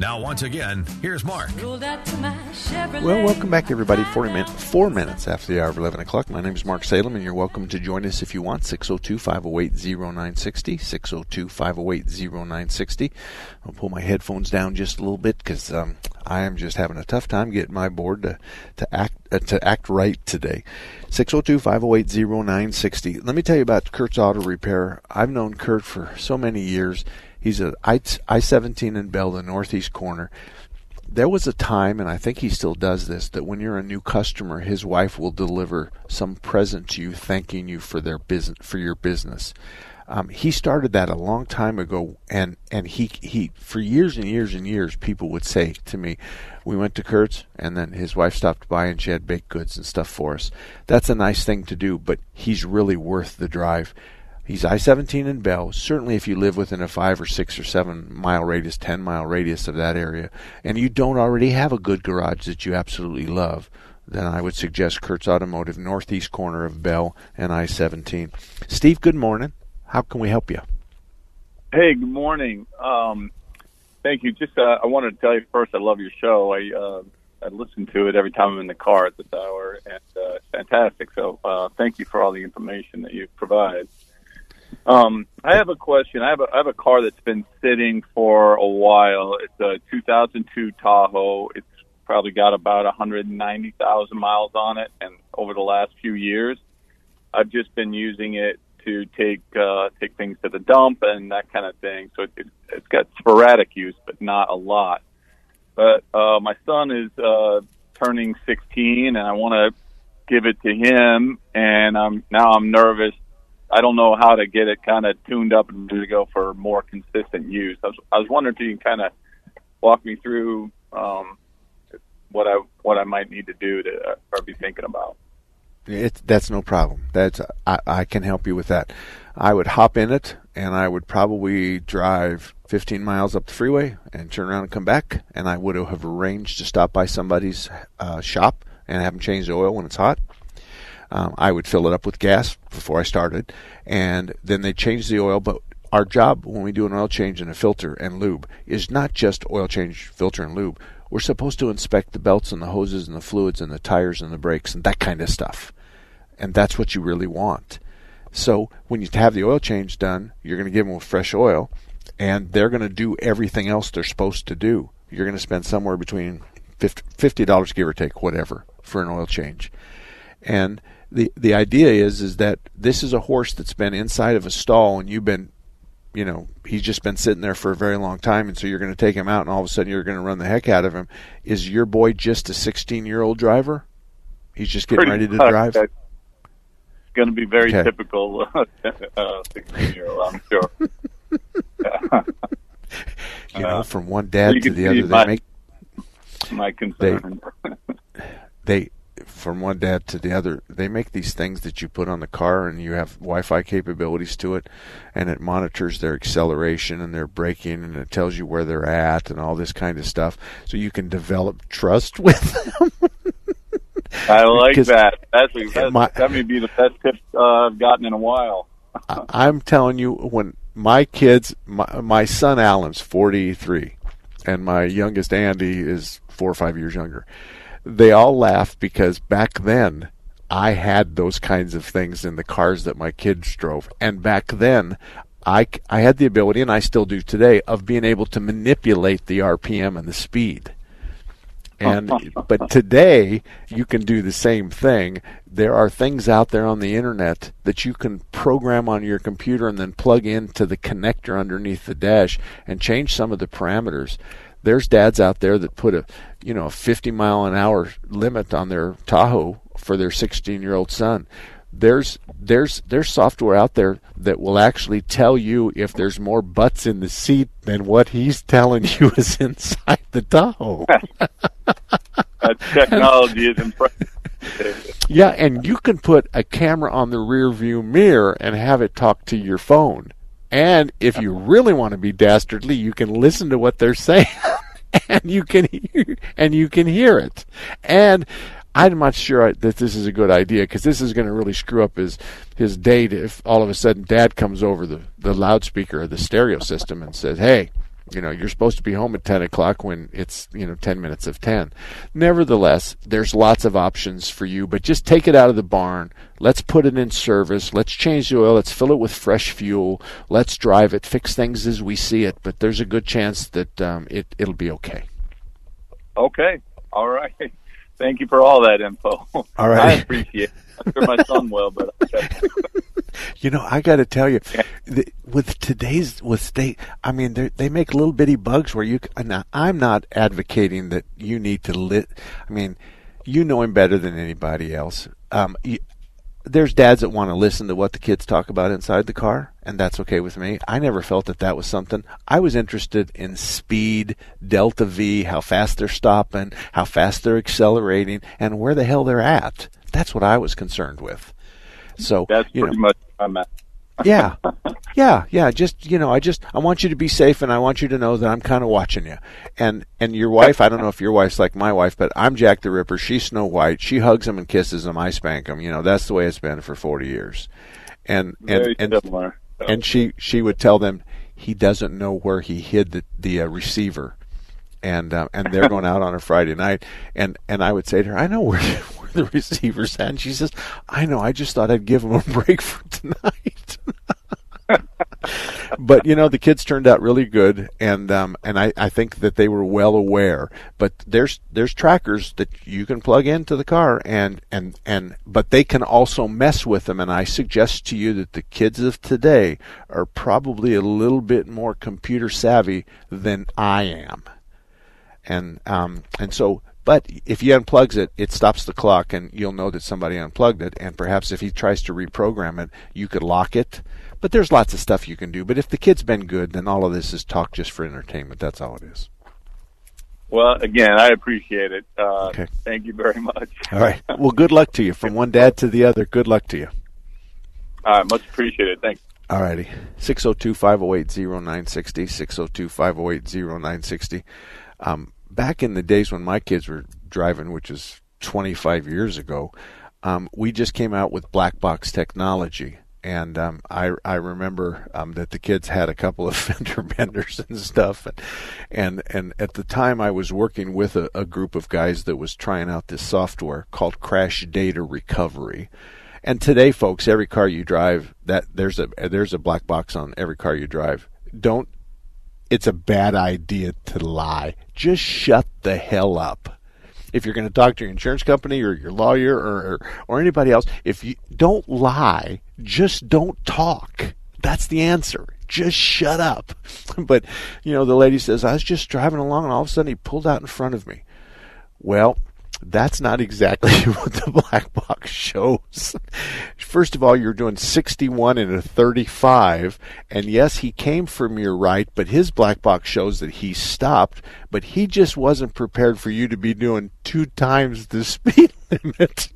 Now, once again, here's Mark. Well, welcome back, everybody. 40 min- four minutes after the hour of 11 o'clock. My name is Mark Salem, and you're welcome to join us if you want. 602 508 0960. 602 508 0960. I'll pull my headphones down just a little bit because um, I am just having a tough time getting my board to, to, act, uh, to act right today. 602 508 0960. Let me tell you about Kurt's Auto Repair. I've known Kurt for so many years. He's at I 17 in Bell, the northeast corner. There was a time, and I think he still does this, that when you're a new customer, his wife will deliver some present to you, thanking you for their business, for your business. Um, he started that a long time ago, and and he he for years and years and years, people would say to me, "We went to Kurt's, and then his wife stopped by, and she had baked goods and stuff for us." That's a nice thing to do, but he's really worth the drive. He's I 17 in Bell. Certainly, if you live within a five or six or seven mile radius, 10 mile radius of that area, and you don't already have a good garage that you absolutely love, then I would suggest Kurt's Automotive, northeast corner of Bell and I 17. Steve, good morning. How can we help you? Hey, good morning. Um, thank you. Just uh, I wanted to tell you first, I love your show. I uh, I listen to it every time I'm in the car at this hour, and uh, it's fantastic. So uh, thank you for all the information that you provide. Um, I have a question. I have a, I have a car that's been sitting for a while. It's a 2002 Tahoe. It's probably got about 190,000 miles on it, and over the last few years, I've just been using it to take uh, take things to the dump and that kind of thing. So it, it, it's got sporadic use, but not a lot. But uh, my son is uh, turning 16, and I want to give it to him, and I'm now I'm nervous I don't know how to get it kind of tuned up and ready to go for more consistent use. I was, I was wondering if you can kind of walk me through um, what I what I might need to do to uh, or be thinking about. It, that's no problem. That's I, I can help you with that. I would hop in it, and I would probably drive 15 miles up the freeway and turn around and come back. And I would have arranged to stop by somebody's uh, shop and have them change the oil when it's hot um, I would fill it up with gas before I started, and then they change the oil. But our job when we do an oil change and a filter and lube is not just oil change, filter, and lube. We're supposed to inspect the belts and the hoses and the fluids and the tires and the brakes and that kind of stuff. And that's what you really want. So when you have the oil change done, you're going to give them fresh oil, and they're going to do everything else they're supposed to do. You're going to spend somewhere between fifty dollars, give or take, whatever, for an oil change. And the the idea is is that this is a horse that's been inside of a stall and you've been you know he's just been sitting there for a very long time and so you're going to take him out and all of a sudden you're going to run the heck out of him. Is your boy just a 16 year old driver? He's just getting Pretty ready to drive? It's going to be very okay. typical uh, 16 year old i'm sure. You know from one dad to the other my, they make my concern. they, they from one dad to the other. They make these things that you put on the car, and you have Wi-Fi capabilities to it, and it monitors their acceleration and their braking, and it tells you where they're at, and all this kind of stuff, so you can develop trust with them. I like that. That's, that's my, that may be the best tip uh, I've gotten in a while. I'm telling you, when my kids, my, my son Alan's 43, and my youngest Andy is four or five years younger they all laugh because back then I had those kinds of things in the cars that my kids drove. And back then, I, I had the ability, and I still do today, of being able to manipulate the RPM and the speed. And but today you can do the same thing. There are things out there on the internet that you can program on your computer and then plug into the connector underneath the dash and change some of the parameters. There's dads out there that put a you know a 50 mile an hour limit on their Tahoe for their 16 year old son there's there's there's software out there that will actually tell you if there's more butts in the seat than what he's telling you is inside the Tahoe. that technology is impressive. yeah, and you can put a camera on the rear view mirror and have it talk to your phone. And if you really want to be dastardly, you can listen to what they're saying. and you can hear and you can hear it. And I'm not sure that this is a good idea because this is going to really screw up his his date if all of a sudden Dad comes over the the loudspeaker or the stereo system and says, "Hey." You know, you're supposed to be home at 10 o'clock when it's, you know, 10 minutes of 10. Nevertheless, there's lots of options for you, but just take it out of the barn. Let's put it in service. Let's change the oil. Let's fill it with fresh fuel. Let's drive it, fix things as we see it. But there's a good chance that um, it, it'll be okay. Okay. All right. Thank you for all that info. All right. I appreciate it. My son will, but you know, I got to tell you, the, with today's with state, I mean, they make little bitty bugs where you. Now, I'm not advocating that you need to lit. I mean, you know him better than anybody else. Um, you, there's dads that want to listen to what the kids talk about inside the car, and that's okay with me. I never felt that that was something. I was interested in speed, delta V, how fast they're stopping, how fast they're accelerating, and where the hell they're at. That's what I was concerned with. So that's you pretty know, much I'm at. yeah, yeah, yeah. Just you know, I just I want you to be safe, and I want you to know that I'm kind of watching you. And and your wife, I don't know if your wife's like my wife, but I'm Jack the Ripper. She's Snow White. She hugs him and kisses him. I spank him. You know, that's the way it's been for 40 years. And and and, similar. So. and she she would tell them he doesn't know where he hid the the uh, receiver. And um, and they're going out on a Friday night, and and I would say to her, I know where where the receiver's at. And she says, I know. I just thought I'd give him a break for tonight. but you know the kids turned out really good and um, and I, I think that they were well aware but there's there's trackers that you can plug into the car and and and but they can also mess with them and I suggest to you that the kids of today are probably a little bit more computer savvy than I am and um, and so but if he unplugs it, it stops the clock, and you'll know that somebody unplugged it. And perhaps if he tries to reprogram it, you could lock it. But there's lots of stuff you can do. But if the kid's been good, then all of this is talk just for entertainment. That's all it is. Well, again, I appreciate it. Uh, Okay. Thank you very much. All right. Well, good luck to you. From one dad to the other, good luck to you. All right, much appreciated. Thanks. All righty. 602 508 0960. 602 508 0960. Back in the days when my kids were driving, which is 25 years ago, um, we just came out with black box technology. And um, I I remember um, that the kids had a couple of fender benders and stuff, and and and at the time I was working with a, a group of guys that was trying out this software called Crash Data Recovery. And today, folks, every car you drive, that there's a there's a black box on every car you drive. Don't it's a bad idea to lie. Just shut the hell up. If you're going to talk to your insurance company or your lawyer or, or, or anybody else, if you don't lie, just don't talk. That's the answer. Just shut up. But, you know, the lady says, I was just driving along and all of a sudden he pulled out in front of me. Well, that's not exactly what the black box shows. First of all, you're doing 61 and a 35, and yes, he came from your right, but his black box shows that he stopped, but he just wasn't prepared for you to be doing two times the speed limit.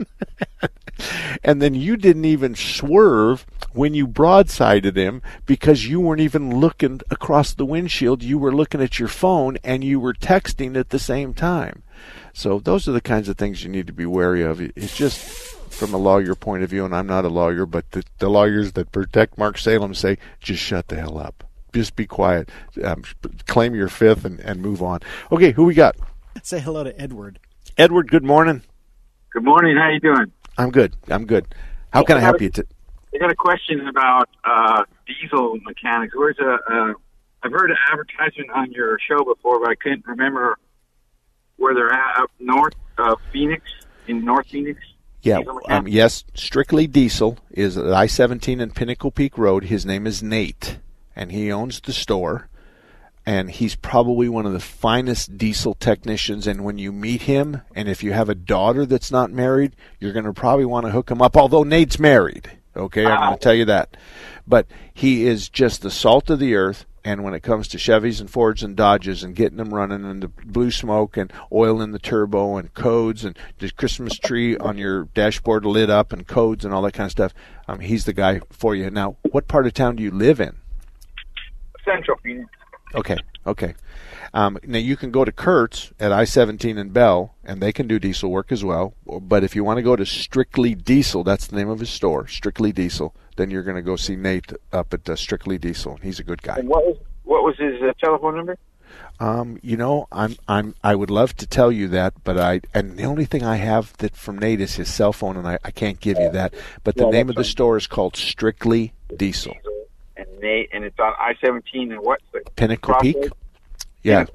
and then you didn't even swerve when you broadsided him because you weren't even looking across the windshield. You were looking at your phone and you were texting at the same time. So those are the kinds of things you need to be wary of. It's just from a lawyer point of view, and I'm not a lawyer, but the, the lawyers that protect Mark Salem say, just shut the hell up. Just be quiet. Um, claim your fifth and, and move on. Okay, who we got? Say hello to Edward. Edward, good morning. Good morning. How you doing? I'm good. I'm good. How can I help you? To, I got a question about uh, diesel mechanics. Where's a? Uh, I've heard an advertisement on your show before, but I couldn't remember where they're at up north, uh, Phoenix, in North Phoenix? Yeah, um, yes, Strictly Diesel is at I 17 and Pinnacle Peak Road. His name is Nate, and he owns the store. And he's probably one of the finest diesel technicians. And when you meet him, and if you have a daughter that's not married, you're going to probably want to hook him up. Although Nate's married, okay, I'm going to tell you that. But he is just the salt of the earth. And when it comes to Chevys and Fords and Dodges and getting them running and the blue smoke and oil in the turbo and codes and the Christmas tree on your dashboard lit up and codes and all that kind of stuff, um, he's the guy for you. Now, what part of town do you live in? Central Phoenix. Okay, okay. Um, now you can go to Kurt's at I-17 and Bell, and they can do diesel work as well. But if you want to go to Strictly Diesel, that's the name of his store, Strictly Diesel. Then you're going to go see Nate up at uh, Strictly Diesel. He's a good guy. And what was what was his uh, telephone number? Um, you know, I'm I'm I would love to tell you that, but I and the only thing I have that from Nate is his cell phone, and I, I can't give you that. But the Yeah, name of the store is called Strictly Diesel. And Nate, and it's on I seventeen and what? Pinnacle? Peak. Yeah.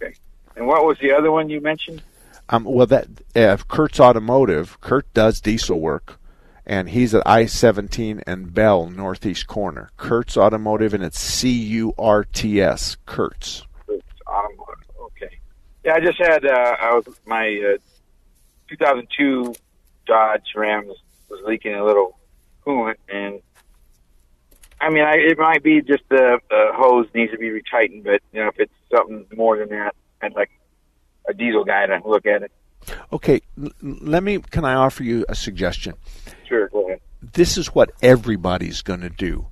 Okay. And what was the other one you mentioned? Um, well, that uh, Kurt's Automotive. Kurt does diesel work, and he's at I seventeen and Bell Northeast Corner. Kurt's Automotive, and it's C U R T S. Kurt's. It's automotive. Okay. Yeah, I just had uh, I was my uh, 2002 Dodge Ram was, was leaking a little coolant, and I mean, I, it might be just the, the hose needs to be retightened, but you know, if it's something more than that, I'd like a diesel guy to look at it. Okay, l- let me. Can I offer you a suggestion? Sure, go ahead. this is what everybody's going to do.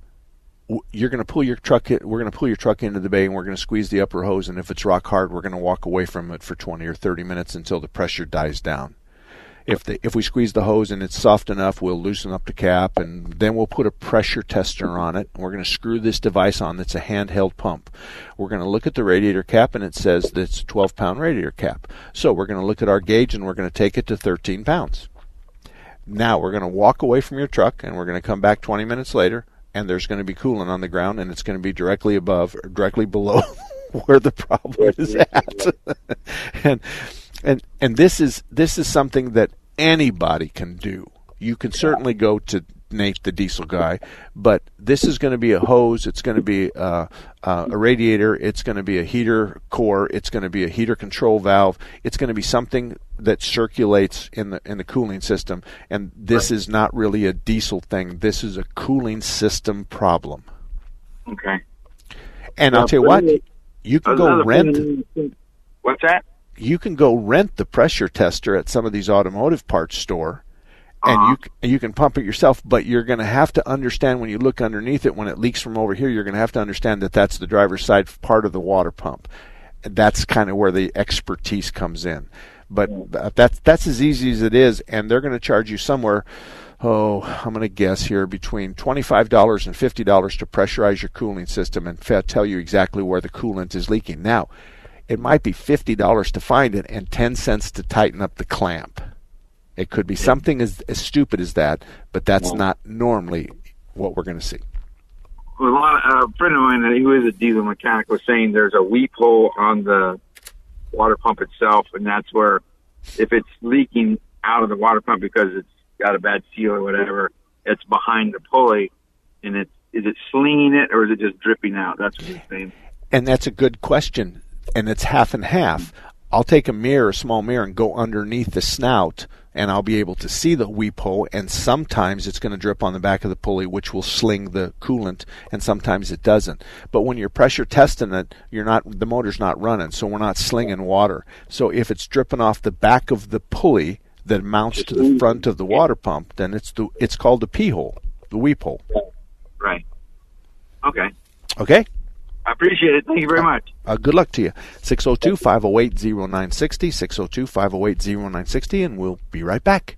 You're going to pull your truck. In, we're going to pull your truck into the bay, and we're going to squeeze the upper hose. And if it's rock hard, we're going to walk away from it for 20 or 30 minutes until the pressure dies down. If the if we squeeze the hose and it's soft enough, we'll loosen up the cap, and then we'll put a pressure tester on it. And we're going to screw this device on. That's a handheld pump. We're going to look at the radiator cap, and it says that it's a 12 pound radiator cap. So we're going to look at our gauge, and we're going to take it to 13 pounds. Now we're going to walk away from your truck and we're going to come back 20 minutes later and there's going to be coolant on the ground and it's going to be directly above or directly below where the problem is at. and and and this is this is something that anybody can do. You can certainly go to Nate, the diesel guy, but this is going to be a hose. It's going to be uh, uh, a radiator. It's going to be a heater core. It's going to be a heater control valve. It's going to be something that circulates in the in the cooling system. And this is not really a diesel thing. This is a cooling system problem. Okay. And I'll tell you what, you can go rent What's that? You can go rent the pressure tester at some of these automotive parts store and Uh-huh. you you can pump it yourself but you're going to have to understand when you look underneath it when it leaks from over here you're going to have to understand that that's the driver's side part of the water pump. And that's kind of where the expertise comes in. But that's that's as easy as it is and they're going to charge you somewhere oh i'm going to guess here between $25 and $50 to pressurize your cooling system and tell you exactly where the coolant is leaking. Now it might be $50 to find it and 10 cents to tighten up the clamp. It could be something as, as stupid as that, but that's not normally what we're going to see. Well, a, lot of, uh, a friend of mine who is a diesel mechanic was saying there's a weep hole on the water pump itself, and that's where if it's leaking out of the water pump because it's got a bad seal or whatever, it's behind the pulley, and it's is it slinging it or is it just dripping out? That's what he's saying. And that's a good question, and it's half and half. I'll take a mirror, a small mirror, and go underneath the snout, and I'll be able to see the weep hole. And sometimes it's going to drip on the back of the pulley, which will sling the coolant, and sometimes it doesn't. But when you're pressure testing it, you're not the motor's not running, so we're not slinging water. So if it's dripping off the back of the pulley that mounts to the front of the water pump, then it's the it's called the pee hole, the weep hole. Right. Okay. Okay. I appreciate it. Thank you very much. Uh, good luck to you. 602 508 0960, 602 508 0960, and we'll be right back.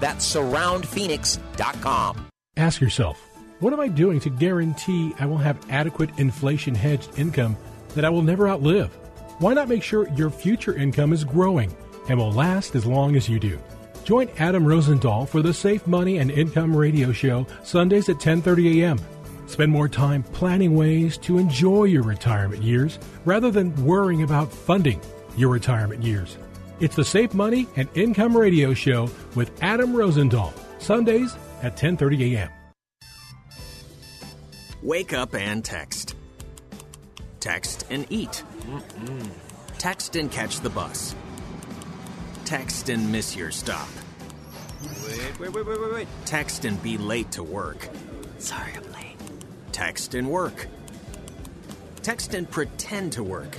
That's surroundphoenix.com. Ask yourself, what am I doing to guarantee I will have adequate inflation hedged income that I will never outlive? Why not make sure your future income is growing and will last as long as you do? Join Adam Rosendahl for the Safe Money and Income Radio Show Sundays at 10:30 a.m. Spend more time planning ways to enjoy your retirement years rather than worrying about funding your retirement years. It's the Safe Money and Income Radio Show with Adam Rosendahl, Sundays at 10:30 a.m. Wake up and text. Text and eat. Mm-mm. Text and catch the bus. Text and miss your stop. Wait, wait, wait, wait, wait, wait. Text and be late to work. Sorry, I'm late. Text and work. Text and pretend to work.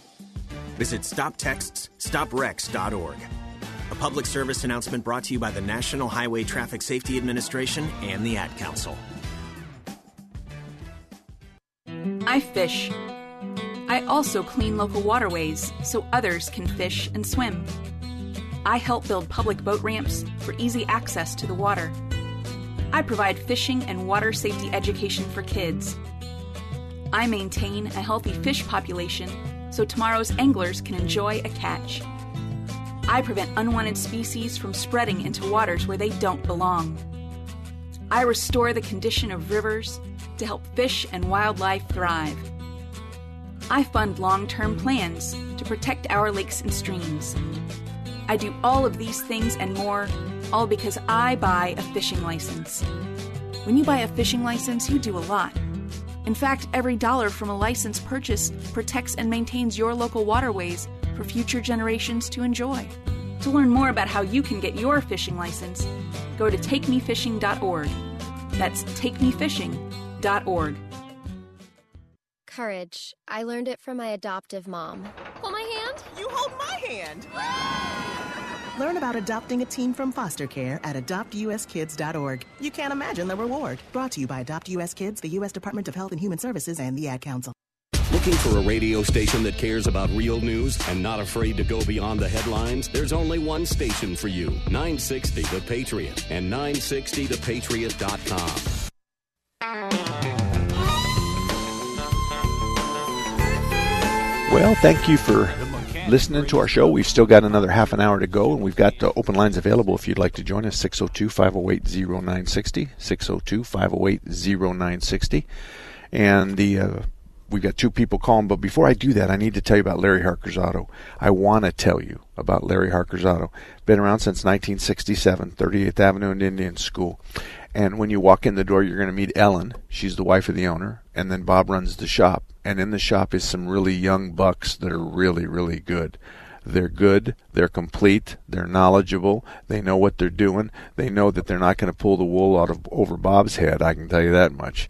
Visit StopTextsStopWrecks.org. A public service announcement brought to you by the National Highway Traffic Safety Administration and the Ad Council. I fish. I also clean local waterways so others can fish and swim. I help build public boat ramps for easy access to the water. I provide fishing and water safety education for kids. I maintain a healthy fish population so tomorrow's anglers can enjoy a catch. I prevent unwanted species from spreading into waters where they don't belong. I restore the condition of rivers to help fish and wildlife thrive. I fund long term plans to protect our lakes and streams. I do all of these things and more, all because I buy a fishing license. When you buy a fishing license, you do a lot. In fact, every dollar from a license purchase protects and maintains your local waterways for future generations to enjoy. To learn more about how you can get your fishing license, go to takemefishing.org. That's takemefishing.org. Courage. I learned it from my adoptive mom. Hold my hand. You hold my hand. Ah! Learn about adopting a teen from foster care at adoptuskids.org. You can't imagine the reward. Brought to you by Adopt US Kids, the U.S. Department of Health and Human Services, and the Ad Council. Looking for a radio station that cares about real news and not afraid to go beyond the headlines? There's only one station for you 960 The Patriot and 960thepatriot.com. Well, thank you for listening to our show. We've still got another half an hour to go, and we've got uh, open lines available if you'd like to join us 602 508 0960. 602 508 0960. And the. Uh, we've got two people calling, but before I do that, I need to tell you about Larry Harker's Auto. I want to tell you about Larry Harker's Auto. Been around since 1967, 38th Avenue and Indian School. And when you walk in the door, you're going to meet Ellen. She's the wife of the owner. And then Bob runs the shop. And in the shop is some really young bucks that are really, really good. They're good, they're complete, they're knowledgeable, they know what they're doing, they know that they're not going to pull the wool out of over Bob's head, I can tell you that much.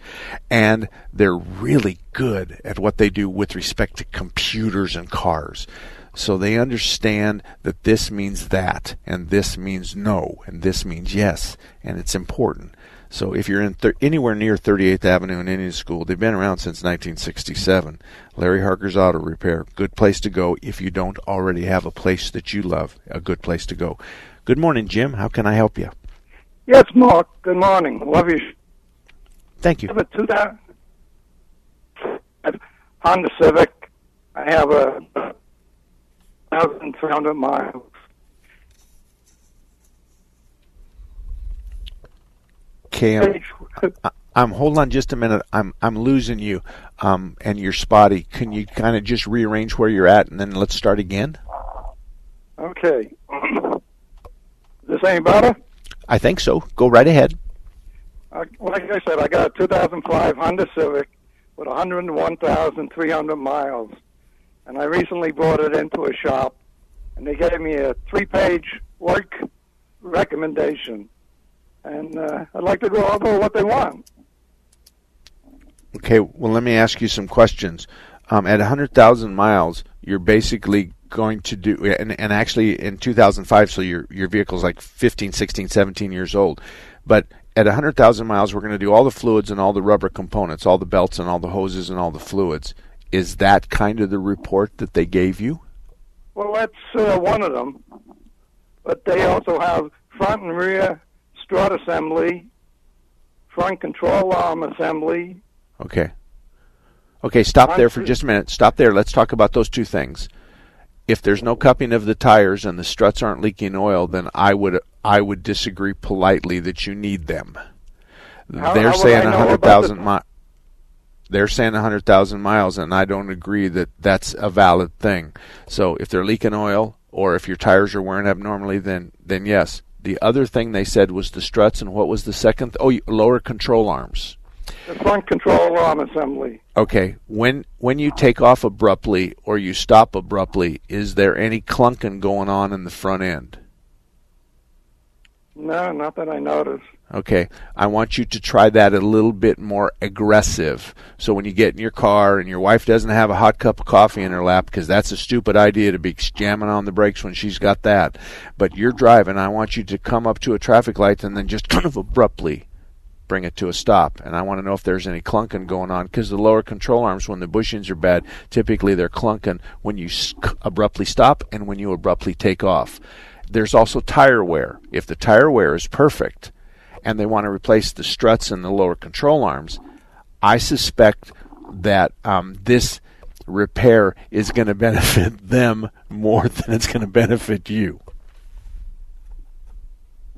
And they're really good at what they do with respect to computers and cars. So they understand that this means that, and this means no, and this means yes, and it's important. So if you're in th- anywhere near 38th Avenue and Indian School, they've been around since 1967. Larry Harker's Auto Repair, good place to go if you don't already have a place that you love, a good place to go. Good morning, Jim. How can I help you? Yes, Mark. Good morning. Love you. Thank you. I have a 2000 Honda Civic. I have a 1,300 miles. Okay, I'm, Um, hold on just a minute. I'm I'm losing you, um, and you're spotty. Can you kind of just rearrange where you're at, and then let's start again? Okay. this ain't better? I think so. Go right ahead. Uh, like I said, I got a 2005 Honda Civic with 101,300 miles. And I recently brought it into a shop, and they gave me a three-page work recommendation. And uh, I'd like to go over what they want. Okay, well, let me ask you some questions. Um, at 100,000 miles, you're basically going to do, and, and actually in 2005, so your your vehicle's like 15, 16, 17 years old. But at 100,000 miles, we're going to do all the fluids and all the rubber components, all the belts and all the hoses and all the fluids. Is that kind of the report that they gave you? Well, that's uh, one of them. But they also have front and rear strut assembly, front control arm assembly. Okay. Okay, stop there for just a minute. Stop there. Let's talk about those two things. If there's no cupping of the tires and the struts aren't leaking oil, then I would I would disagree politely that you need them. How- they're how saying I know a about hundred the- thousand miles. They're saying a hundred thousand miles, and I don't agree that that's a valid thing. So if they're leaking oil or if your tires are wearing abnormally, then then yes. The other thing they said was the struts, and what was the second? Oh, lower control arms. The front control arm assembly. Okay, when when you take off abruptly or you stop abruptly, is there any clunking going on in the front end? No, not that I noticed. Okay, I want you to try that a little bit more aggressive. So when you get in your car and your wife doesn't have a hot cup of coffee in her lap, because that's a stupid idea to be jamming on the brakes when she's got that, but you're driving, I want you to come up to a traffic light and then just kind of abruptly bring it to a stop. And I want to know if there's any clunking going on, because the lower control arms, when the bushings are bad, typically they're clunking when you abruptly stop and when you abruptly take off. There's also tire wear. If the tire wear is perfect, and they want to replace the struts and the lower control arms, I suspect that um, this repair is going to benefit them more than it's going to benefit you.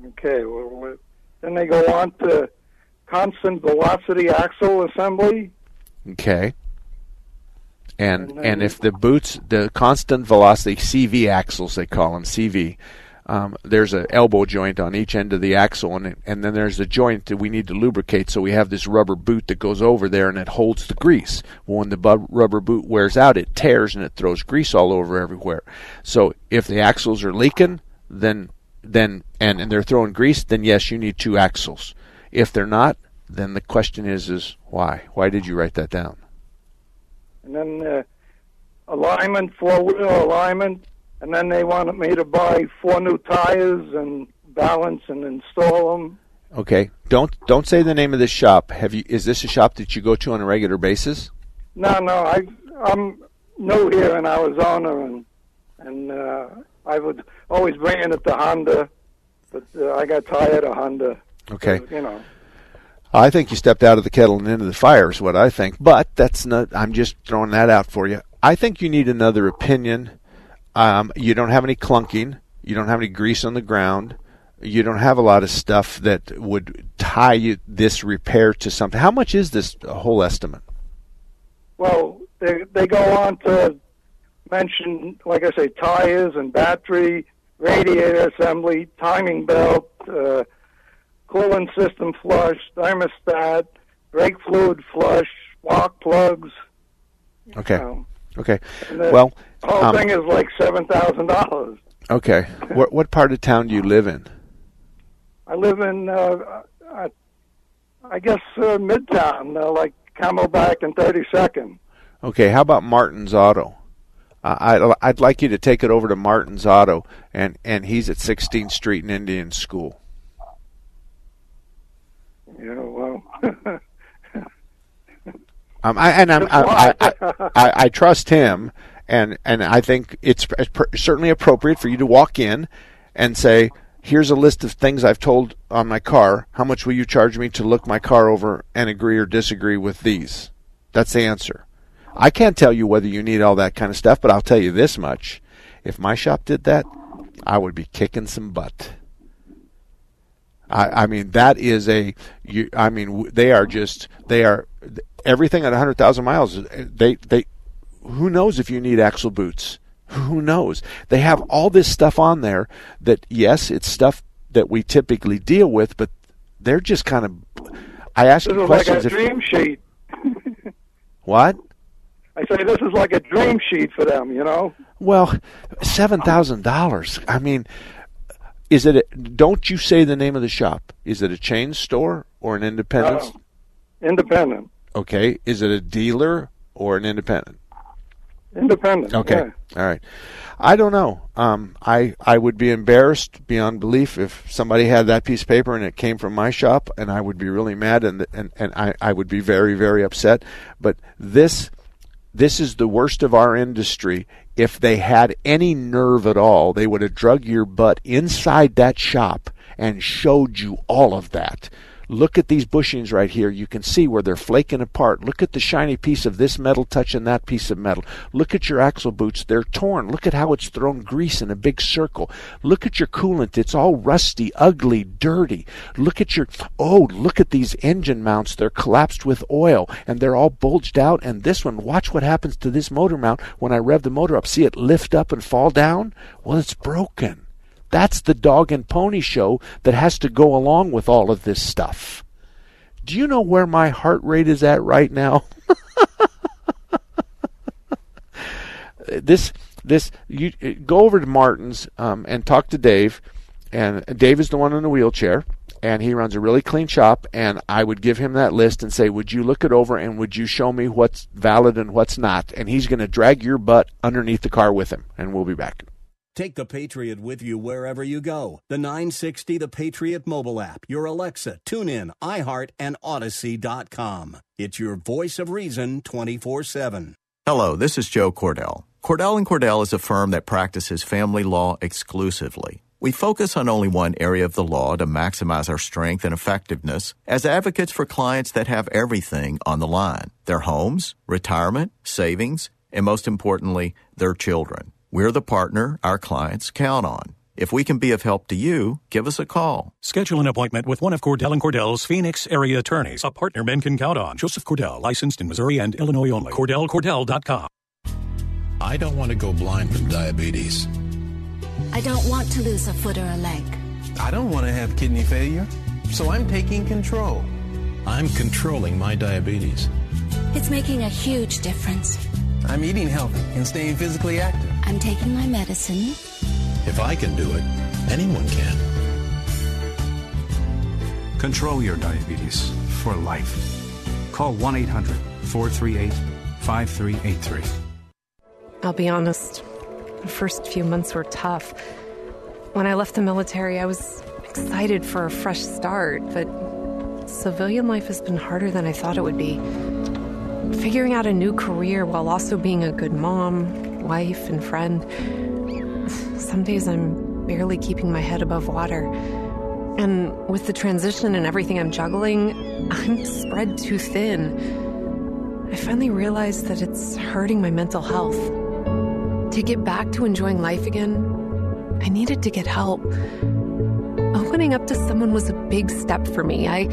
Okay, well, then they go on to constant velocity axle assembly. Okay. And and if the boots, the constant velocity CV axles, they call them CV. Um, there's an elbow joint on each end of the axle, and and then there's a joint that we need to lubricate. So we have this rubber boot that goes over there, and it holds the grease. When the bu- rubber boot wears out, it tears and it throws grease all over everywhere. So if the axles are leaking, then then and and they're throwing grease, then yes, you need two axles. If they're not, then the question is is why? Why did you write that down? and then uh, alignment, four wheel alignment, and then they wanted me to buy four new tires and balance and install them. Okay. Don't don't say the name of this shop. Have you is this a shop that you go to on a regular basis? No, no, I I'm new here in Arizona, and and uh, I would always bring it to Honda, but uh, I got tired of Honda. Okay. You know. I think you stepped out of the kettle and into the fire is what I think. But that's not I'm just throwing that out for you. I think you need another opinion. Um, you don't have any clunking. You don't have any grease on the ground. You don't have a lot of stuff that would tie you this repair to something. How much is this whole estimate? Well, they they go on to mention, like I say, tires and battery, radiator assembly, timing belt, uh, cooling system flush, thermostat, brake fluid flush, spark plugs. Okay. Um, Okay. and the Well, whole um, thing is like seven thousand dollars. okay. what what part of town do you live in? I live in, uh, I, I guess, uh, Midtown, uh, like Camelback and Thirty Second. Okay, how about Martin's Auto? Uh, I, I'd like you to take it over to Martin's Auto, and, and he's at 16th Street in Indian School. Yeah, well. Um, I, and I'm, I, I, I, I, I trust him, and, and I think it's certainly appropriate for you to walk in and say, "Here's a list of things I've told on my car. How much will you charge me to look my car over and agree or disagree with these?" That's the answer. I can't tell you whether you need all that kind of stuff, but I'll tell you this much: if my shop did that, I would be kicking some butt. I, I mean, that is a. You, I mean, they are just they are everything at 100,000 miles. They they. Who knows if you need axle boots? Who knows? They have all this stuff on there that yes, it's stuff that we typically deal with, but they're just kind of. I ask This you is like questions. a dream sheet. what? I say this is like a dream sheet for them, you know. Well, seven thousand dollars. I mean, is it? A, don't you say the name of the shop? Is it a chain store or an independent? Uh, independent. Okay. Is it a dealer or an independent? Independent. Okay. yeah. All right. I don't know. Um, I I would be embarrassed beyond belief if somebody had that piece of paper and it came from my shop, and I would be really mad and and and I I would be very very upset. But this this is the worst of our industry. If they had any nerve at all, they would have drug your butt inside that shop and showed you all of that. Look at these bushings right here. You can see where they're flaking apart. Look at the shiny piece of this metal touching that piece of metal. Look at your axle boots. They're torn. Look at how it's thrown grease in a big circle. Look at your coolant. It's all rusty, ugly, dirty. Look at your, oh, look at these engine mounts. They're collapsed with oil and they're all bulged out. And this one, watch what happens to this motor mount when I rev the motor up. See it lift up and fall down? Well, it's broken. That's the dog and pony show that has to go along with all of this stuff. Do you know where my heart rate is at right now? this this you go over to Martin's um, and talk to Dave, and Dave is the one in the wheelchair, and he runs a really clean shop. And I would give him that list and say, "Would you look it over and would you show me what's valid and what's not?" And he's going to drag your butt underneath the car with him, and we'll be back. Take the Patriot with you wherever you go. The 960 The Patriot mobile app, your Alexa, TuneIn, iHeart, and Odyssey.com. It's your voice of reason 24 7. Hello, this is Joe Cordell. Cordell and Cordell is a firm that practices family law exclusively. We focus on only one area of the law to maximize our strength and effectiveness as advocates for clients that have everything on the line their homes, retirement, savings, and most importantly, their children. We're the partner our clients count on. If we can be of help to you, give us a call. Schedule an appointment with one of Cordell and Cordell's Phoenix area attorneys, a partner men can count on. Joseph Cordell, licensed in Missouri and Illinois only. CordellCordell.com. I don't want to go blind from diabetes. I don't want to lose a foot or a leg. I don't want to have kidney failure, so I'm taking control. I'm controlling my diabetes. It's making a huge difference. I'm eating healthy and staying physically active. I'm taking my medicine. If I can do it, anyone can. Control your diabetes for life. Call 1 800 438 5383. I'll be honest, the first few months were tough. When I left the military, I was excited for a fresh start, but civilian life has been harder than I thought it would be. Figuring out a new career while also being a good mom, wife, and friend. Some days I'm barely keeping my head above water. And with the transition and everything I'm juggling, I'm spread too thin. I finally realized that it's hurting my mental health. To get back to enjoying life again, I needed to get help. Opening up to someone was a big step for me. I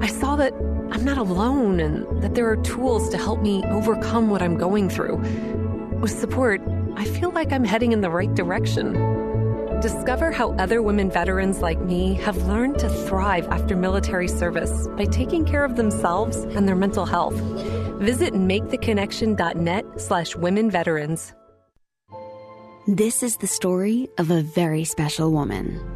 I saw that I'm not alone and that there are tools to help me overcome what I'm going through. With support, I feel like I'm heading in the right direction. Discover how other women veterans like me have learned to thrive after military service by taking care of themselves and their mental health. Visit maketheconnection.net slash women veterans. This is the story of a very special woman.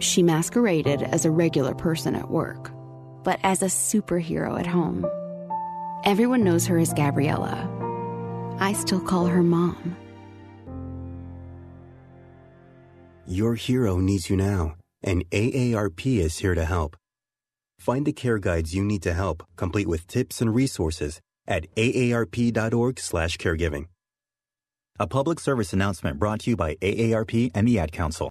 She masqueraded as a regular person at work, but as a superhero at home. Everyone knows her as Gabriella. I still call her mom. Your hero needs you now, and AARP is here to help. Find the care guides you need to help, complete with tips and resources at aarp.org/caregiving. A public service announcement brought to you by AARP and the Ad Council.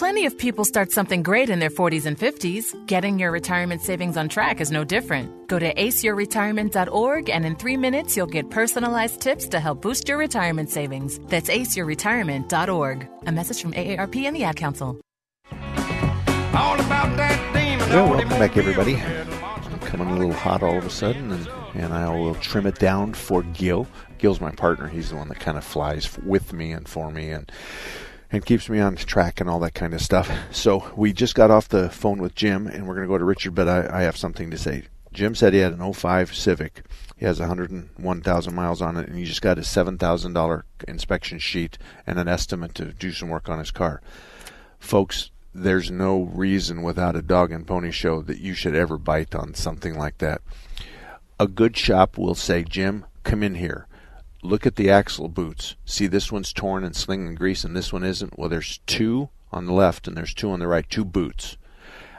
Plenty of people start something great in their 40s and 50s. Getting your retirement savings on track is no different. Go to aceyourretirement.org and in three minutes you'll get personalized tips to help boost your retirement savings. That's aceyourretirement.org. A message from AARP and the Ad Council. Well, welcome back, everybody. I'm coming a little hot all of a sudden, and, and I will trim it down for Gil. Gil's my partner. He's the one that kind of flies with me and for me, and and keeps me on track and all that kind of stuff. So we just got off the phone with Jim, and we're going to go to Richard, but I, I have something to say. Jim said he had an 05 Civic. He has 101,000 miles on it, and he just got a $7,000 inspection sheet and an estimate to do some work on his car. Folks, there's no reason without a dog and pony show that you should ever bite on something like that. A good shop will say, Jim, come in here look at the axle boots. See, this one's torn and slinging grease, and this one isn't. Well, there's two on the left and there's two on the right, two boots.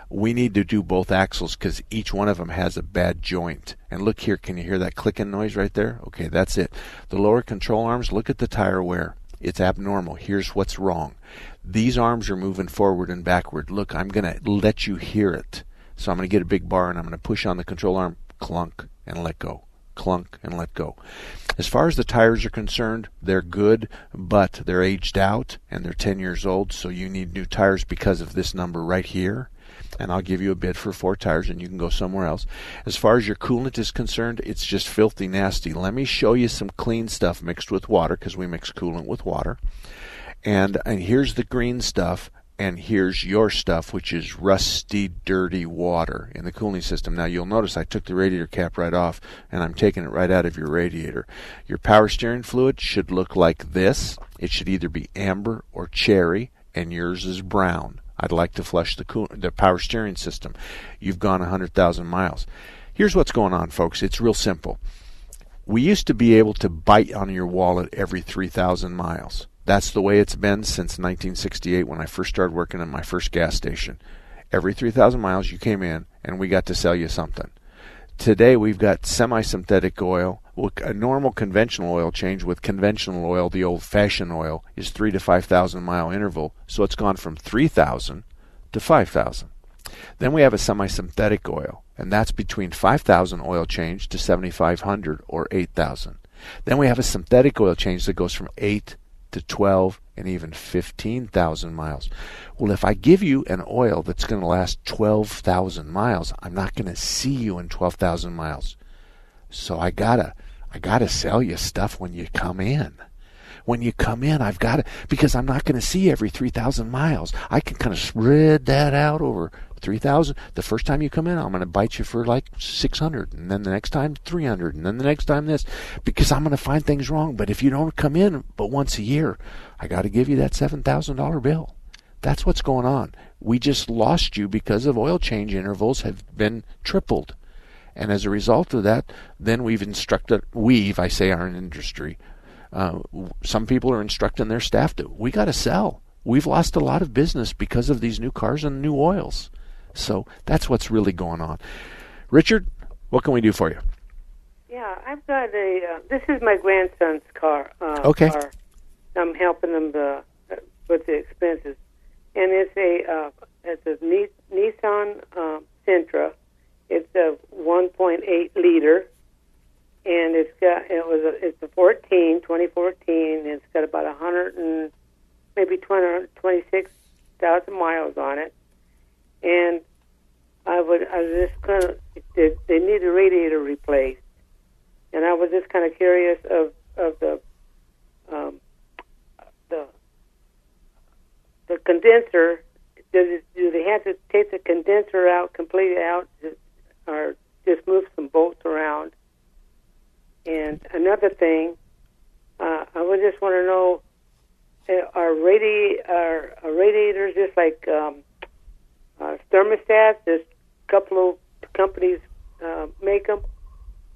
We need to do both axles because each one of them has a bad joint. And look here, can you hear that clicking noise right there? Okay, that's it. The lower control arms, look at the tire wear. It's abnormal. Here's what's wrong. These arms are moving forward and backward. Look, I'm going to let you hear it. So I'm going to get a big bar and I'm going to push on the control arm, clunk, and let go clunk, and let go. As far as the tires are concerned, they're good, but they're aged out and they're 10 years old, so you need new tires because of this number right here. And I'll give you a bid for four tires and you can go somewhere else. As far as your coolant is concerned, it's just filthy nasty. Let me show you some clean stuff mixed with water because we mix coolant with water. And, and here's the green stuff and here's your stuff, which is rusty, dirty water in the cooling system. Now you'll notice I took the radiator cap right off and I'm taking it right out of your radiator. Your power steering fluid should look like this. It should either be amber or cherry, and yours is brown. I'd like to flush the, cool, the power steering system. You've gone 100,000 miles. Here's what's going on, folks. It's real simple. We used to be able to bite on your wallet every 3,000 miles. That's the way it's been since 1968 when I first started working at my first gas station. Every 3,000 miles you came in and we got to sell you something. Today we've got semi synthetic oil. A normal conventional oil change with conventional oil, the old fashioned oil, is 3 to 5,000 mile interval. So it's gone from 3,000 to 5,000. Then we have a semi synthetic oil, and that's between 5,000 oil change to 7,500 or 8,000. Then we have a synthetic oil change that goes from 8 to 12 and even 15,000 miles. Well, if I give you an oil that's going to last 12,000 miles, I'm not going to see you in 12,000 miles. So I got to I got to sell you stuff when you come in. When you come in, I've got to because I'm not going to see you every 3,000 miles. I can kind of spread that out over 3000 the first time you come in i'm going to bite you for like 600 and then the next time 300 and then the next time this because i'm going to find things wrong. But if you don't come in but once a year i got to give you that $7000 bill. That's what's going on. We just lost you because of oil change intervals have been tripled. And as a result of that then we've instructed we've i say our industry uh, some people are instructing their staff to we got to sell. We've lost a lot of business because of these new cars and new oils so that's what's really going on. Richard, what can we do for you? Yeah, I've got a. Uh, this is my grandson's car. Uh, okay. Car. I'm helping him to, uh, with the expenses, and it's a uh, it's a Nissan uh, Sentra. It's a 1.8 liter, and it's got it was a, it's a 14 2014. And it's got about 100 and maybe 20 26,000 miles on it and I would I was just kind of they, they need the radiator replaced, and I was just kind of curious of of the um, the the condenser does it, do they have to take the condenser out completely out, or just move some bolts around? And another thing, uh, I would just want to know: uh, are radi are, are radiators just like um, uh, thermostats? There's a couple of companies uh, make them.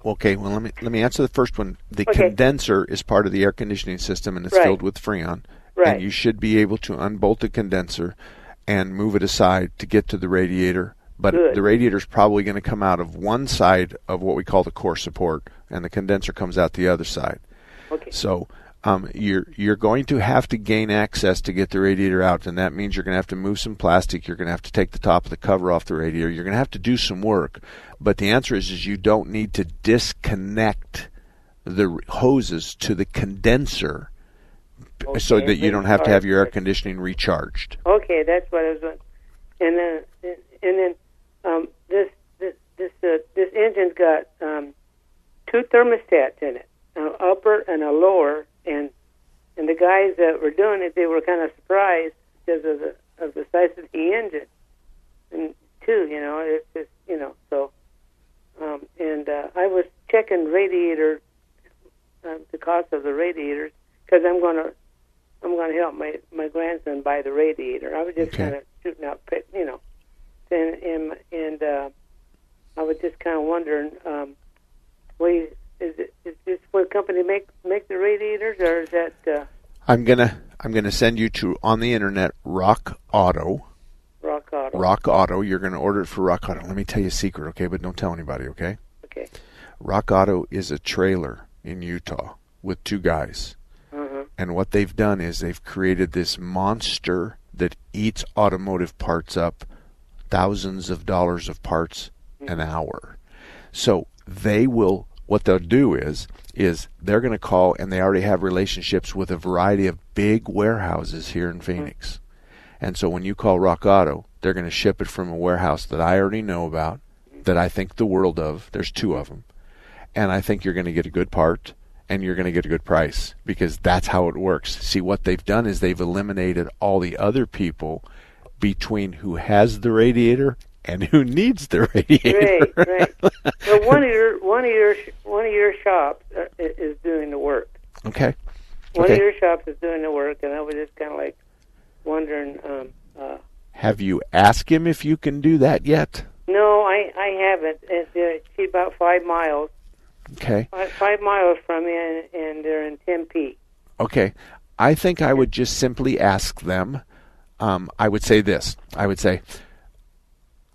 Okay, well let me let me answer the first one. The Okay. condenser is part of the air conditioning system, and it's Right. filled with freon. Right. And you should be able to unbolt the condenser and move it aside to get to the radiator. But Good. the radiator is probably going to come out of one side of what we call the core support, and the condenser comes out the other side. Okay. So um, you're you're going to have to gain access to get the radiator out, and that means you're going to have to move some plastic. You're going to have to take the top of the cover off the radiator. You're going to have to do some work. But the answer is, is you don't need to disconnect the hoses to the condenser, b- so that you don't have to have your air conditioning recharged. Okay, that's what I was doing. And then, and then, um, this this this uh, this engine's got um, two thermostats in it, an upper and a lower. And and the guys that were doing it, they were kind of surprised because of the of the size of the engine. And two, you know, it's just you know, so. Um, and uh, I was checking radiator, uh, the cost of the radiators, because I'm gonna I'm going to help my my grandson buy the radiator. I was just Okay. kind of shooting out, you know, and and and uh, I was just kind of wondering, um, what is it? Is this what company make make the radiators, or is that? Uh, I'm gonna I'm gonna send you to on the internet Rock Auto. Rock Auto. Rock Auto. You're going to order it for Rock Auto. Let me tell you a secret, okay? But don't tell anybody, okay? Okay. Rock Auto is a trailer in Utah with two guys. Uh-huh. And what they've done is they've created this monster that eats automotive parts up, thousands of dollars of parts an hour. So they will what they'll do is is they're going to call and they already have relationships with a variety of big warehouses here in Phoenix. And so when you call Rock Auto, they're going to ship it from a warehouse that I already know about, that I think the world of. There's two of them. And I think you're going to get a good part and you're going to get a good price because that's how it works. See, what they've done is they've eliminated all the other people between who has the radiator and who needs the radiator. Right, right. well, one of your one of your one of your shops uh, is doing the work. okay. One Okay. of your shops is doing the work, and I was just kind of like wondering. Um, uh, Have you asked him if you can do that yet? no, I I haven't. It's, uh, she's about five miles, Okay. five, five miles from me, and, and they're in Tempe. Okay. I think I would just simply ask them. Um, I would say this. I would say,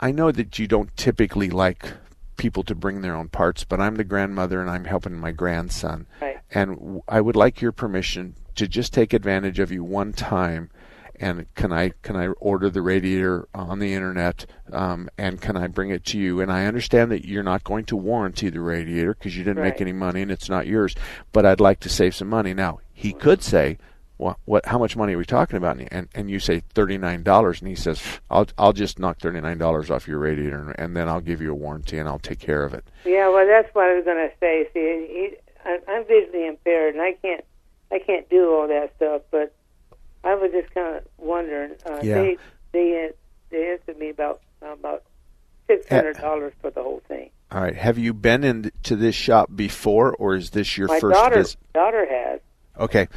I know that you don't typically like people to bring their own parts, but I'm the grandmother and I'm helping my grandson. Right. And w- I would like your permission to just take advantage of you one time. And can I can I order the radiator on the internet? Um, and can I bring it to you? And I understand that you're not going to warranty the radiator because you didn't make any money and it's not yours. But I'd like to save some money. Now he could say, "What? What? How much money are we talking about?" And and, and you say thirty nine dollars, and he says, "I'll I'll just knock thirty nine dollars off your radiator, and, and then I'll give you a warranty and I'll take care of it." Yeah, well, that's what I was going to say. See, he, I, I'm visually impaired, and I can't, I can't do all that stuff. But I was just kind of wondering. Uh, Yeah. They, they, they answered me about about six hundred dollars for the whole thing. All right. Have you been into this shop before, or is this your My first daughter, visit? daughter has. Okay.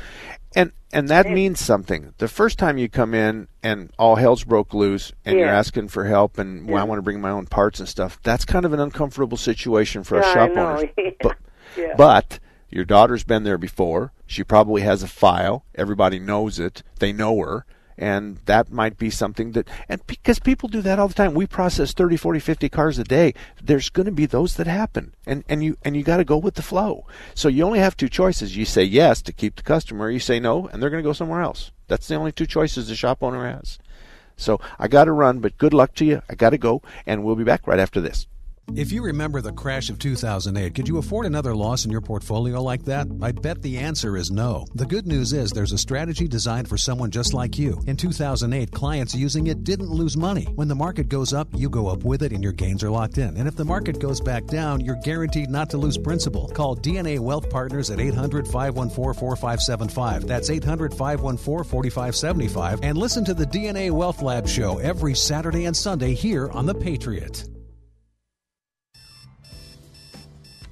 And and that means something. The first time you come in and all hell's broke loose and you're asking for help and well, I want to bring my own parts and stuff, that's kind of an uncomfortable situation for Yeah, shop know. owners. But, Yeah. but your daughter's been there before. She probably has a file. Everybody knows it. They know her. And that might be something that, and because people do that all the time, we process 30, 40, 50 cars a day. There's going to be those that happen. And, and you, and you got to go with the flow. So you only have two choices. You say yes to keep the customer, you say no, and they're going to go somewhere else. That's the only two choices the shop owner has. So I got to run, but good luck to you. I got to go, and we'll be back right after this. If you remember the crash of 2008, could you afford another loss in your portfolio like that? I bet the answer is no. The good news is there's a strategy designed for someone just like you. In 2008, clients using it didn't lose money. When the market goes up, you go up with it and your gains are locked in. And if the market goes back down, you're guaranteed not to lose principal. Call DNA Wealth Partners at 800 514 4575. That's 800 514 4575. And listen to the DNA Wealth Lab show every Saturday and Sunday here on The Patriot.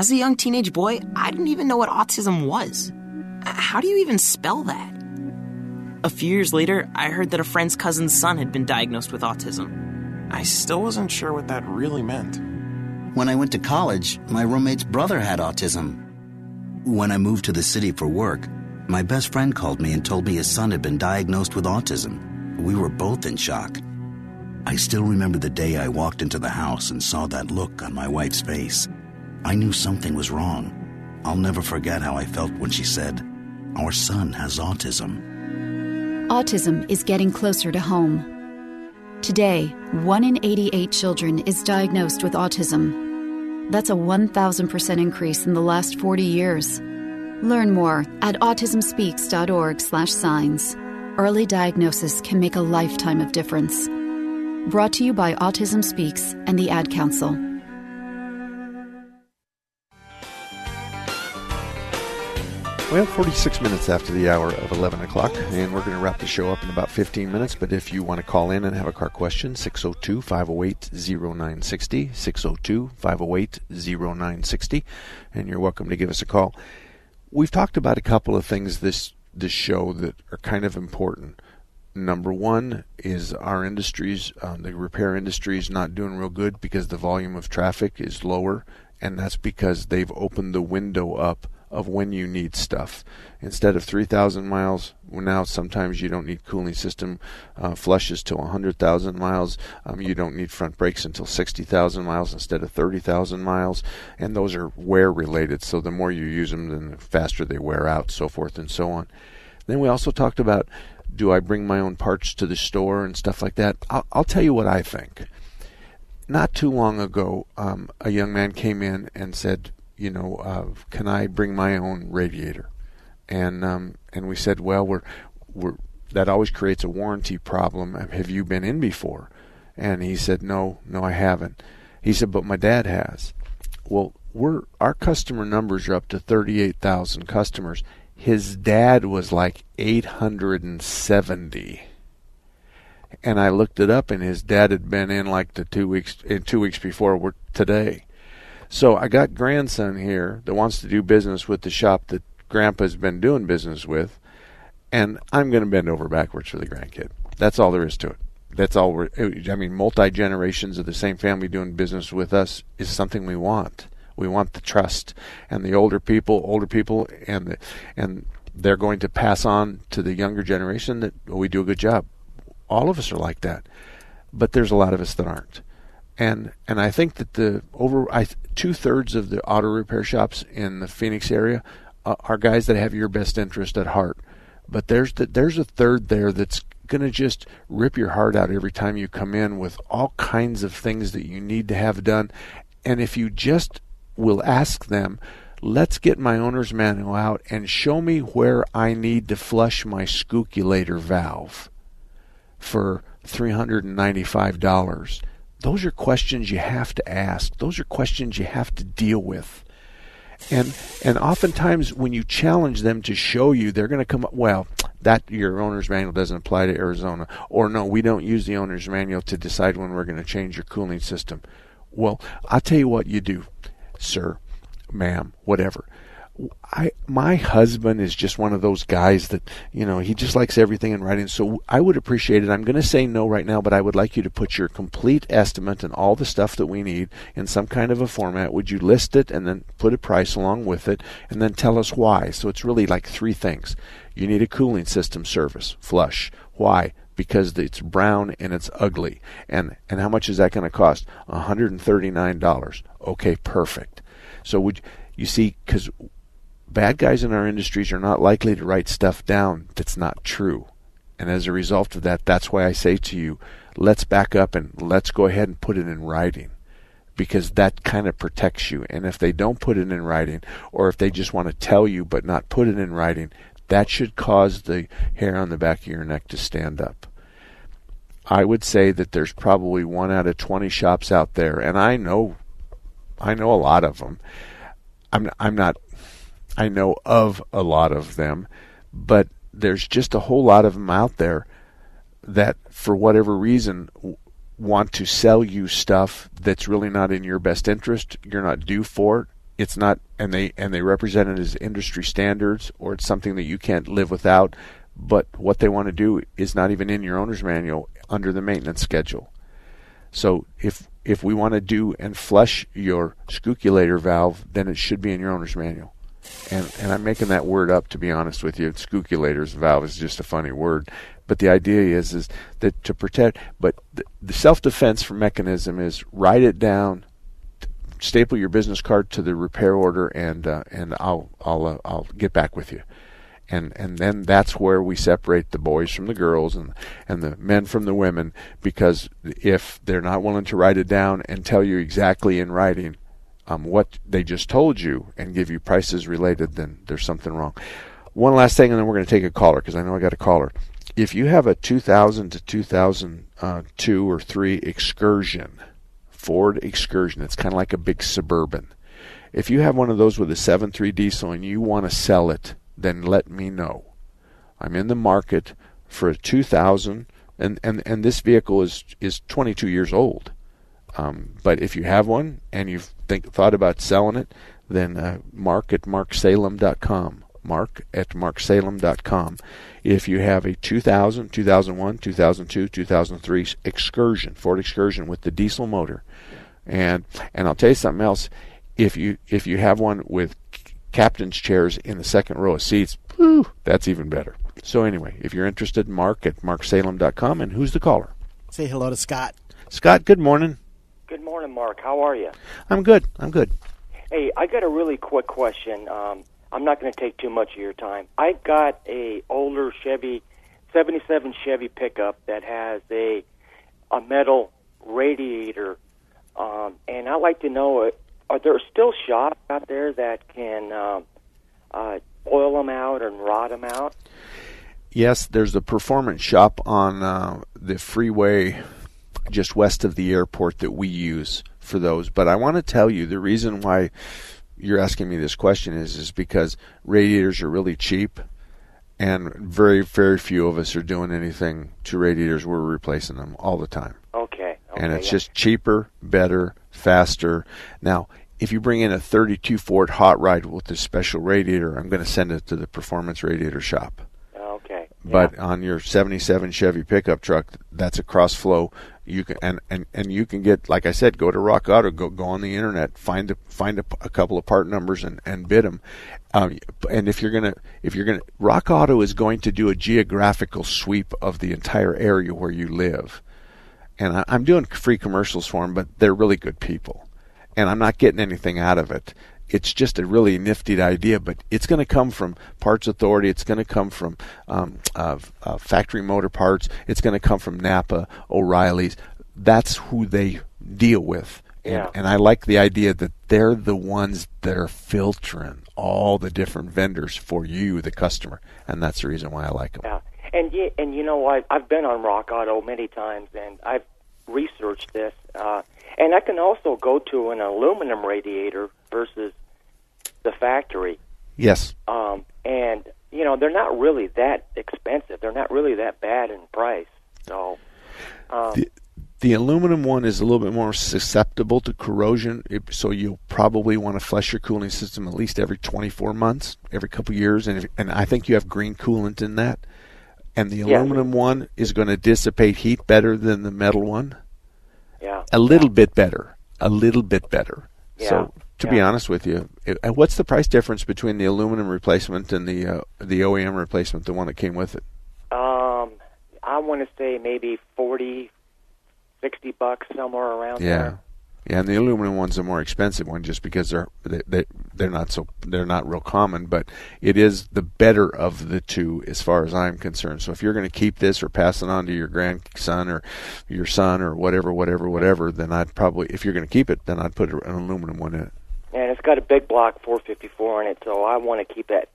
As a young teenage boy, I didn't even know what autism was. How do you even spell that? A few years later, I heard that a friend's cousin's son had been diagnosed with autism. I still wasn't sure what that really meant. When I went to college, my roommate's brother had autism. When I moved to the city for work, my best friend called me and told me his son had been diagnosed with autism. We were both in shock. I still remember the day I walked into the house and saw that look on my wife's face. I knew something was wrong. I'll never forget how I felt when she said, Our son has autism. Autism is getting closer to home. Today, 1 in 88 children is diagnosed with autism. That's a 1,000% increase in the last 40 years. Learn more at autismspeaks.org/signs. Early diagnosis can make a lifetime of difference. Brought to you by Autism Speaks and the Ad Council. Well, 46 minutes after the hour of 11 o'clock, and we're going to wrap the show up in about 15 minutes. But if you want to call in and have a car question, 602 508 0960, 602 508 0960, and you're welcome to give us a call. We've talked about a couple of things this, this show that are kind of important. Number one is our industries, um, the repair industry is not doing real good because the volume of traffic is lower, and that's because they've opened the window up of when you need stuff. Instead of 3,000 miles, now sometimes you don't need cooling system uh, flushes till 100,000 miles. Um, you don't need front brakes until 60,000 miles instead of 30,000 miles. And those are wear related, so the more you use them, then the faster they wear out, so forth and so on. Then we also talked about do I bring my own parts to the store and stuff like that. I'll, I'll tell you what I think. Not too long ago, um, a young man came in and said, you know, uh, can I bring my own radiator? And um, and we said, well, we're we're that always creates a warranty problem. Have you been in before? And he said, no, no, I haven't. He said, but my dad has. Well, we're our customer numbers are up to thirty-eight thousand customers. His dad was like eight hundred and seventy and I looked it up, and his dad had been in like the two weeks in two weeks before we're today. So I got grandson here that wants to do business with the shop that grandpa's been doing business with, and I'm going to bend over backwards for the grandkid. That's all there is to it. That's all we're. I mean, multi generations of the same family doing business with us is something we want. We want the trust, and the older people, older people, and the, and they're going to pass on to the younger generation that we do a good job. All of us are like that, but there's a lot of us that aren't. And and I think that the over two thirds of the auto repair shops in the Phoenix area uh, are guys that have your best interest at heart. But there's the, there's a third there that's going to just rip your heart out every time you come in with all kinds of things that you need to have done. And if you just will ask them, let's get my owner's manual out and show me where I need to flush my scooculator valve for $395. Those are questions you have to ask. Those are questions you have to deal with. And and oftentimes when you challenge them to show you, they're going to come up, well, that your owner's manual doesn't apply to Arizona or no, we don't use the owner's manual to decide when we're going to change your cooling system. Well, I'll tell you what you do, sir, ma'am, whatever. I my husband is just one of those guys that you know he just likes everything in writing. So I would appreciate it. I'm going to say no right now, but I would like you to put your complete estimate and all the stuff that we need in some kind of a format. Would you list it and then put a price along with it, and then tell us why? So it's really like three things. You need a cooling system service, flush. Why? Because it's brown and it's ugly. And and how much is that going to cost? $139. Okay, perfect. So would you see because bad guys in our industries are not likely to write stuff down that's not true. And as a result of that, that's why I say to you, let's back up and let's go ahead and put it in writing. Because that kind of protects you. And if they don't put it in writing, or if they just want to tell you but not put it in writing, that should cause the hair on the back of your neck to stand up. I would say that there's probably one out of 20 shops out there, and I know, I know a lot of them. I'm, I'm not I know of a lot of them, but there's just a whole lot of them out there that, for whatever reason, want to sell you stuff that's really not in your best interest. You're not due for it. It's not, and they and they represent it as industry standards, or it's something that you can't live without. But what they want to do is not even in your owner's manual under the maintenance schedule. So if if we want to do and flush your scooculator valve, then it should be in your owner's manual and and I'm making that word up to be honest with you. Scooculator's valve is just a funny word, but the idea is is that to protect. But the, the self defense for mechanism is write it down, staple your business card to the repair order, and uh, and I'll I'll uh, I'll get back with you. And and then that's where we separate the boys from the girls and and the men from the women because if they're not willing to write it down and tell you exactly in writing um, what they just told you and give you prices related, then there's something wrong. One last thing, and then we're going to take a caller because I know I got a caller. If you have a 2000 to 2002 or 3 excursion, Ford excursion, it's kind of like a big suburban. If you have one of those with a 7.3 diesel and you want to sell it, then let me know. I'm in the market for a 2000, and, and, and this vehicle is, is 22 years old. Um, but if you have one and you've think, thought about selling it, then uh, mark at marksalem.com. Mark at marksalem.com. If you have a 2000, 2001, 2002, 2003 Excursion, Ford Excursion with the diesel motor, and and I'll tell you something else. If you if you have one with captain's chairs in the second row of seats, whew, that's even better. So anyway, if you're interested, mark at marksalem.com. And who's the caller? Say hello to Scott. Scott, good morning. Good morning, Mark. How are you? I'm good. I'm good. Hey, I got a really quick question. Um, I'm not going to take too much of your time. I got a older Chevy, '77 Chevy pickup that has a a metal radiator, um, and I'd like to know: uh, Are there still shops out there that can uh, uh, boil them out and rod them out? Yes, there's a performance shop on uh, the freeway just west of the airport that we use for those. But I want to tell you the reason why you're asking me this question is is because radiators are really cheap and very very few of us are doing anything to radiators we're replacing them all the time okay, okay and it's yeah. just cheaper better faster now if you bring in a 32 Ford hot rod with a special radiator, I'm going to send it to the performance radiator shop. Okay. But on your 77 Chevy pickup truck, that's a cross flow. You can and, and, and you can get like I said, go to Rock Auto, go go on the internet, find a find a, a couple of part numbers and, and bid them. Um, and if you're gonna if you're gonna Rock Auto is going to do a geographical sweep of the entire area where you live. And I, I'm doing free commercials for them, but they're really good people, and I'm not getting anything out of it it's just a really nifty idea, but it's going to come from Parts Authority. It's going to come from um, uh, uh, Factory Motor Parts. It's going to come from Napa, O'Reilly's. That's who they deal with. And, Yeah. and I like the idea that they're the ones that are filtering all the different vendors for you, the customer, and that's the reason why I like them. Yeah, and you, and you know what? I've been on Rock Auto many times, and I've researched this, uh, and I can also go to an aluminum radiator versus the factory, Yes. um, and you know they're not really that expensive. They're not really that bad in price. So, um, The, the aluminum one is a little bit more susceptible to corrosion, so you'll probably want to flush your cooling system at least every 24 months, every couple years, and if, and I think you have green coolant in that. And the Yeah. aluminum one is going to dissipate heat better than the metal one. yeah, A little bit better, a little bit better. Yeah. So to be honest with you, it, what's the price difference between the aluminum replacement and the uh, the OEM replacement, the one that came with it? um, I want to say maybe forty, sixty bucks somewhere around Yeah, there. yeah, and the aluminum one's a more expensive one just because they're they, they they're not so they're not real common, but it is the better of the two as far as I'm concerned. So if you're going to keep this or pass it on to your grandson or your son or whatever, whatever, whatever, then I'd probably if you're going to keep it, then I'd put an aluminum one in it. And it's got a big block 454 in it, so I want to keep that.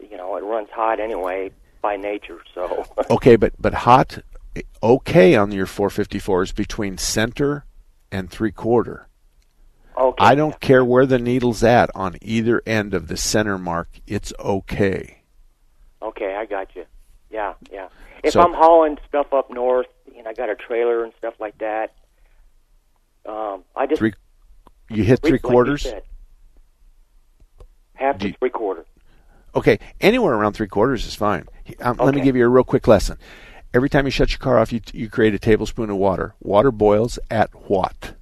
You know, it runs hot anyway by nature. So Okay, but but hot okay on your 454 is between center and three quarter. Okay. I don't care where the needle's at on either end of the center mark. It's okay. okay, I got you. Yeah, yeah. If So- I'm hauling stuff up north, you know, I got a trailer and stuff like that. Um, I just Three. You hit three like quarters. said, half to you- three quarter. Okay, anywhere around three quarters is fine. Um, Let me give you a real quick lesson. Every time you shut your car off, you you create a tablespoon of water. Water boils at what?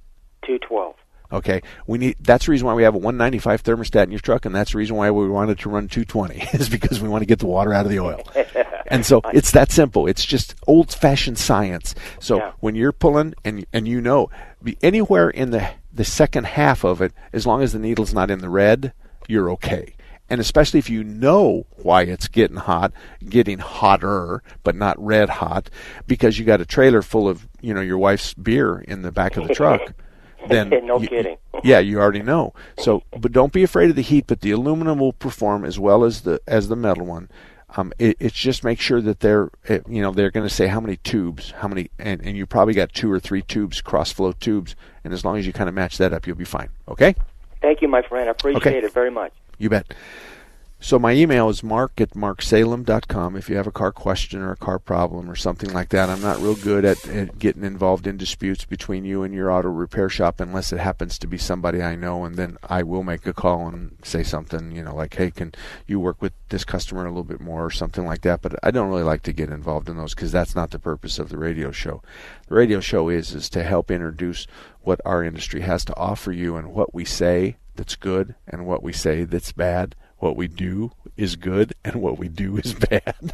Two twelve. Okay, we need. That's the reason why we have a 195 thermostat in your truck, and that's the reason why we wanted to run 220 is because we want to get the water out of the oil. And so it's that simple. It's just old-fashioned science. So Yeah. when you're pulling and and you know be anywhere in the the second half of it, as long as the needle's not in the red, you're okay. And especially if you know why it's getting hot, getting hotter, but not red hot, because you got a trailer full of you know your wife's beer in the back of the truck. Then no you- kidding. yeah, you already know. So, but don't be afraid of the heat. But the aluminum will perform as well as the as the metal one. Um, it, it's just make sure that they're, it, you know, they're going to say how many tubes, how many, and, and you probably got two or three tubes, cross flow tubes, and as long as you kind of match that up, you'll be fine. Okay, Thank you, my friend. I appreciate Okay. it very much. you bet. So my email is mark at marksalem.com if you have a car question or a car problem or something like that. I'm not real good at, at getting involved in disputes between you and your auto repair shop unless it happens to be somebody I know and then I will make a call and say something, you know, like, hey, can you work with this customer a little bit more or something like that. But I don't really like to get involved in those because that's not the purpose of the radio show. The radio show is is to help introduce what our industry has to offer you and what we say that's good and what we say that's bad. What we do is good and what we do is bad.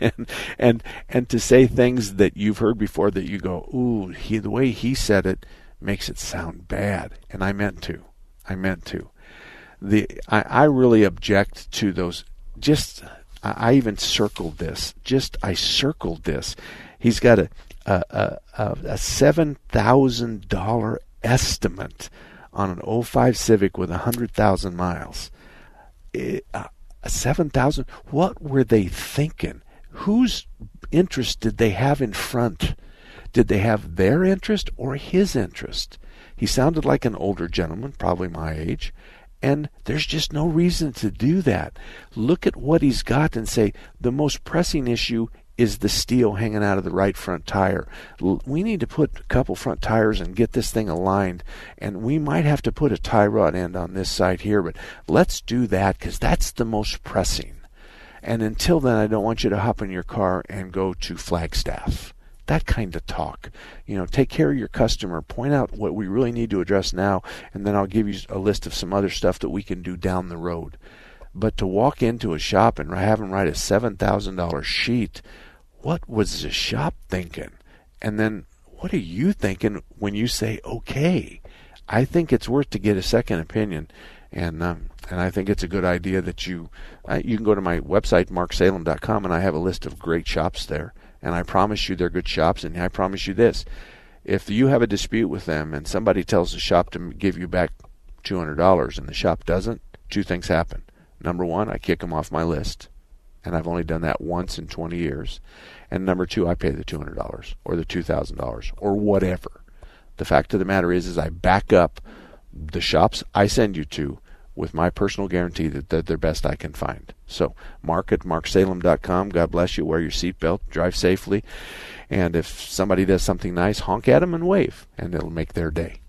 And and and to say things that you've heard before that you go ooh he the way he said it makes it sound bad. And I meant to. I meant to. The I, I really object to those. Just I, I even circled this. Just I circled this. He's got a a a, a, a seven thousand dollar estimate on an 05 Civic with a hundred thousand miles it, uh, seven thousand. What were they thinking? Whose interest did they have in front? Did they have their interest or his interest? He sounded like an older gentleman, probably my age, and there's just no reason to do that. Look at what he's got and say the most pressing issue is the steel hanging out of the right front tire? We need to put a couple front tires and get this thing aligned. And we might have to put a tie rod end on this side here, but let's do that because that's the most pressing. And until then, I don't want you to hop in your car and go to Flagstaff. That kind of talk. You know, take care of your customer, point out what we really need to address now, and then I'll give you a list of some other stuff that we can do down the road. But to walk into a shop and have them write a $7,000 sheet, what was the shop thinking? And then what are you thinking when you say okay? I think it's worth to get a second opinion, and um, and I think it's a good idea that you uh, you can go to my website marksalem.com and I have a list of great shops there and I promise you they're good shops. And I promise you this if you have a dispute with them and somebody tells the shop to give you back $200 and the shop doesn't, two things happen. Number one, I kick them off my list. And I've only done that once in 20 years. And number two, I pay the $200 or the $2,000 or whatever. The fact of the matter is, is I back up the shops I send you to with my personal guarantee that they're the best I can find. So, mark at marksalem.com. God bless you. Wear your seatbelt. Drive safely. And if somebody does something nice, honk at them and wave, and it'll make their day.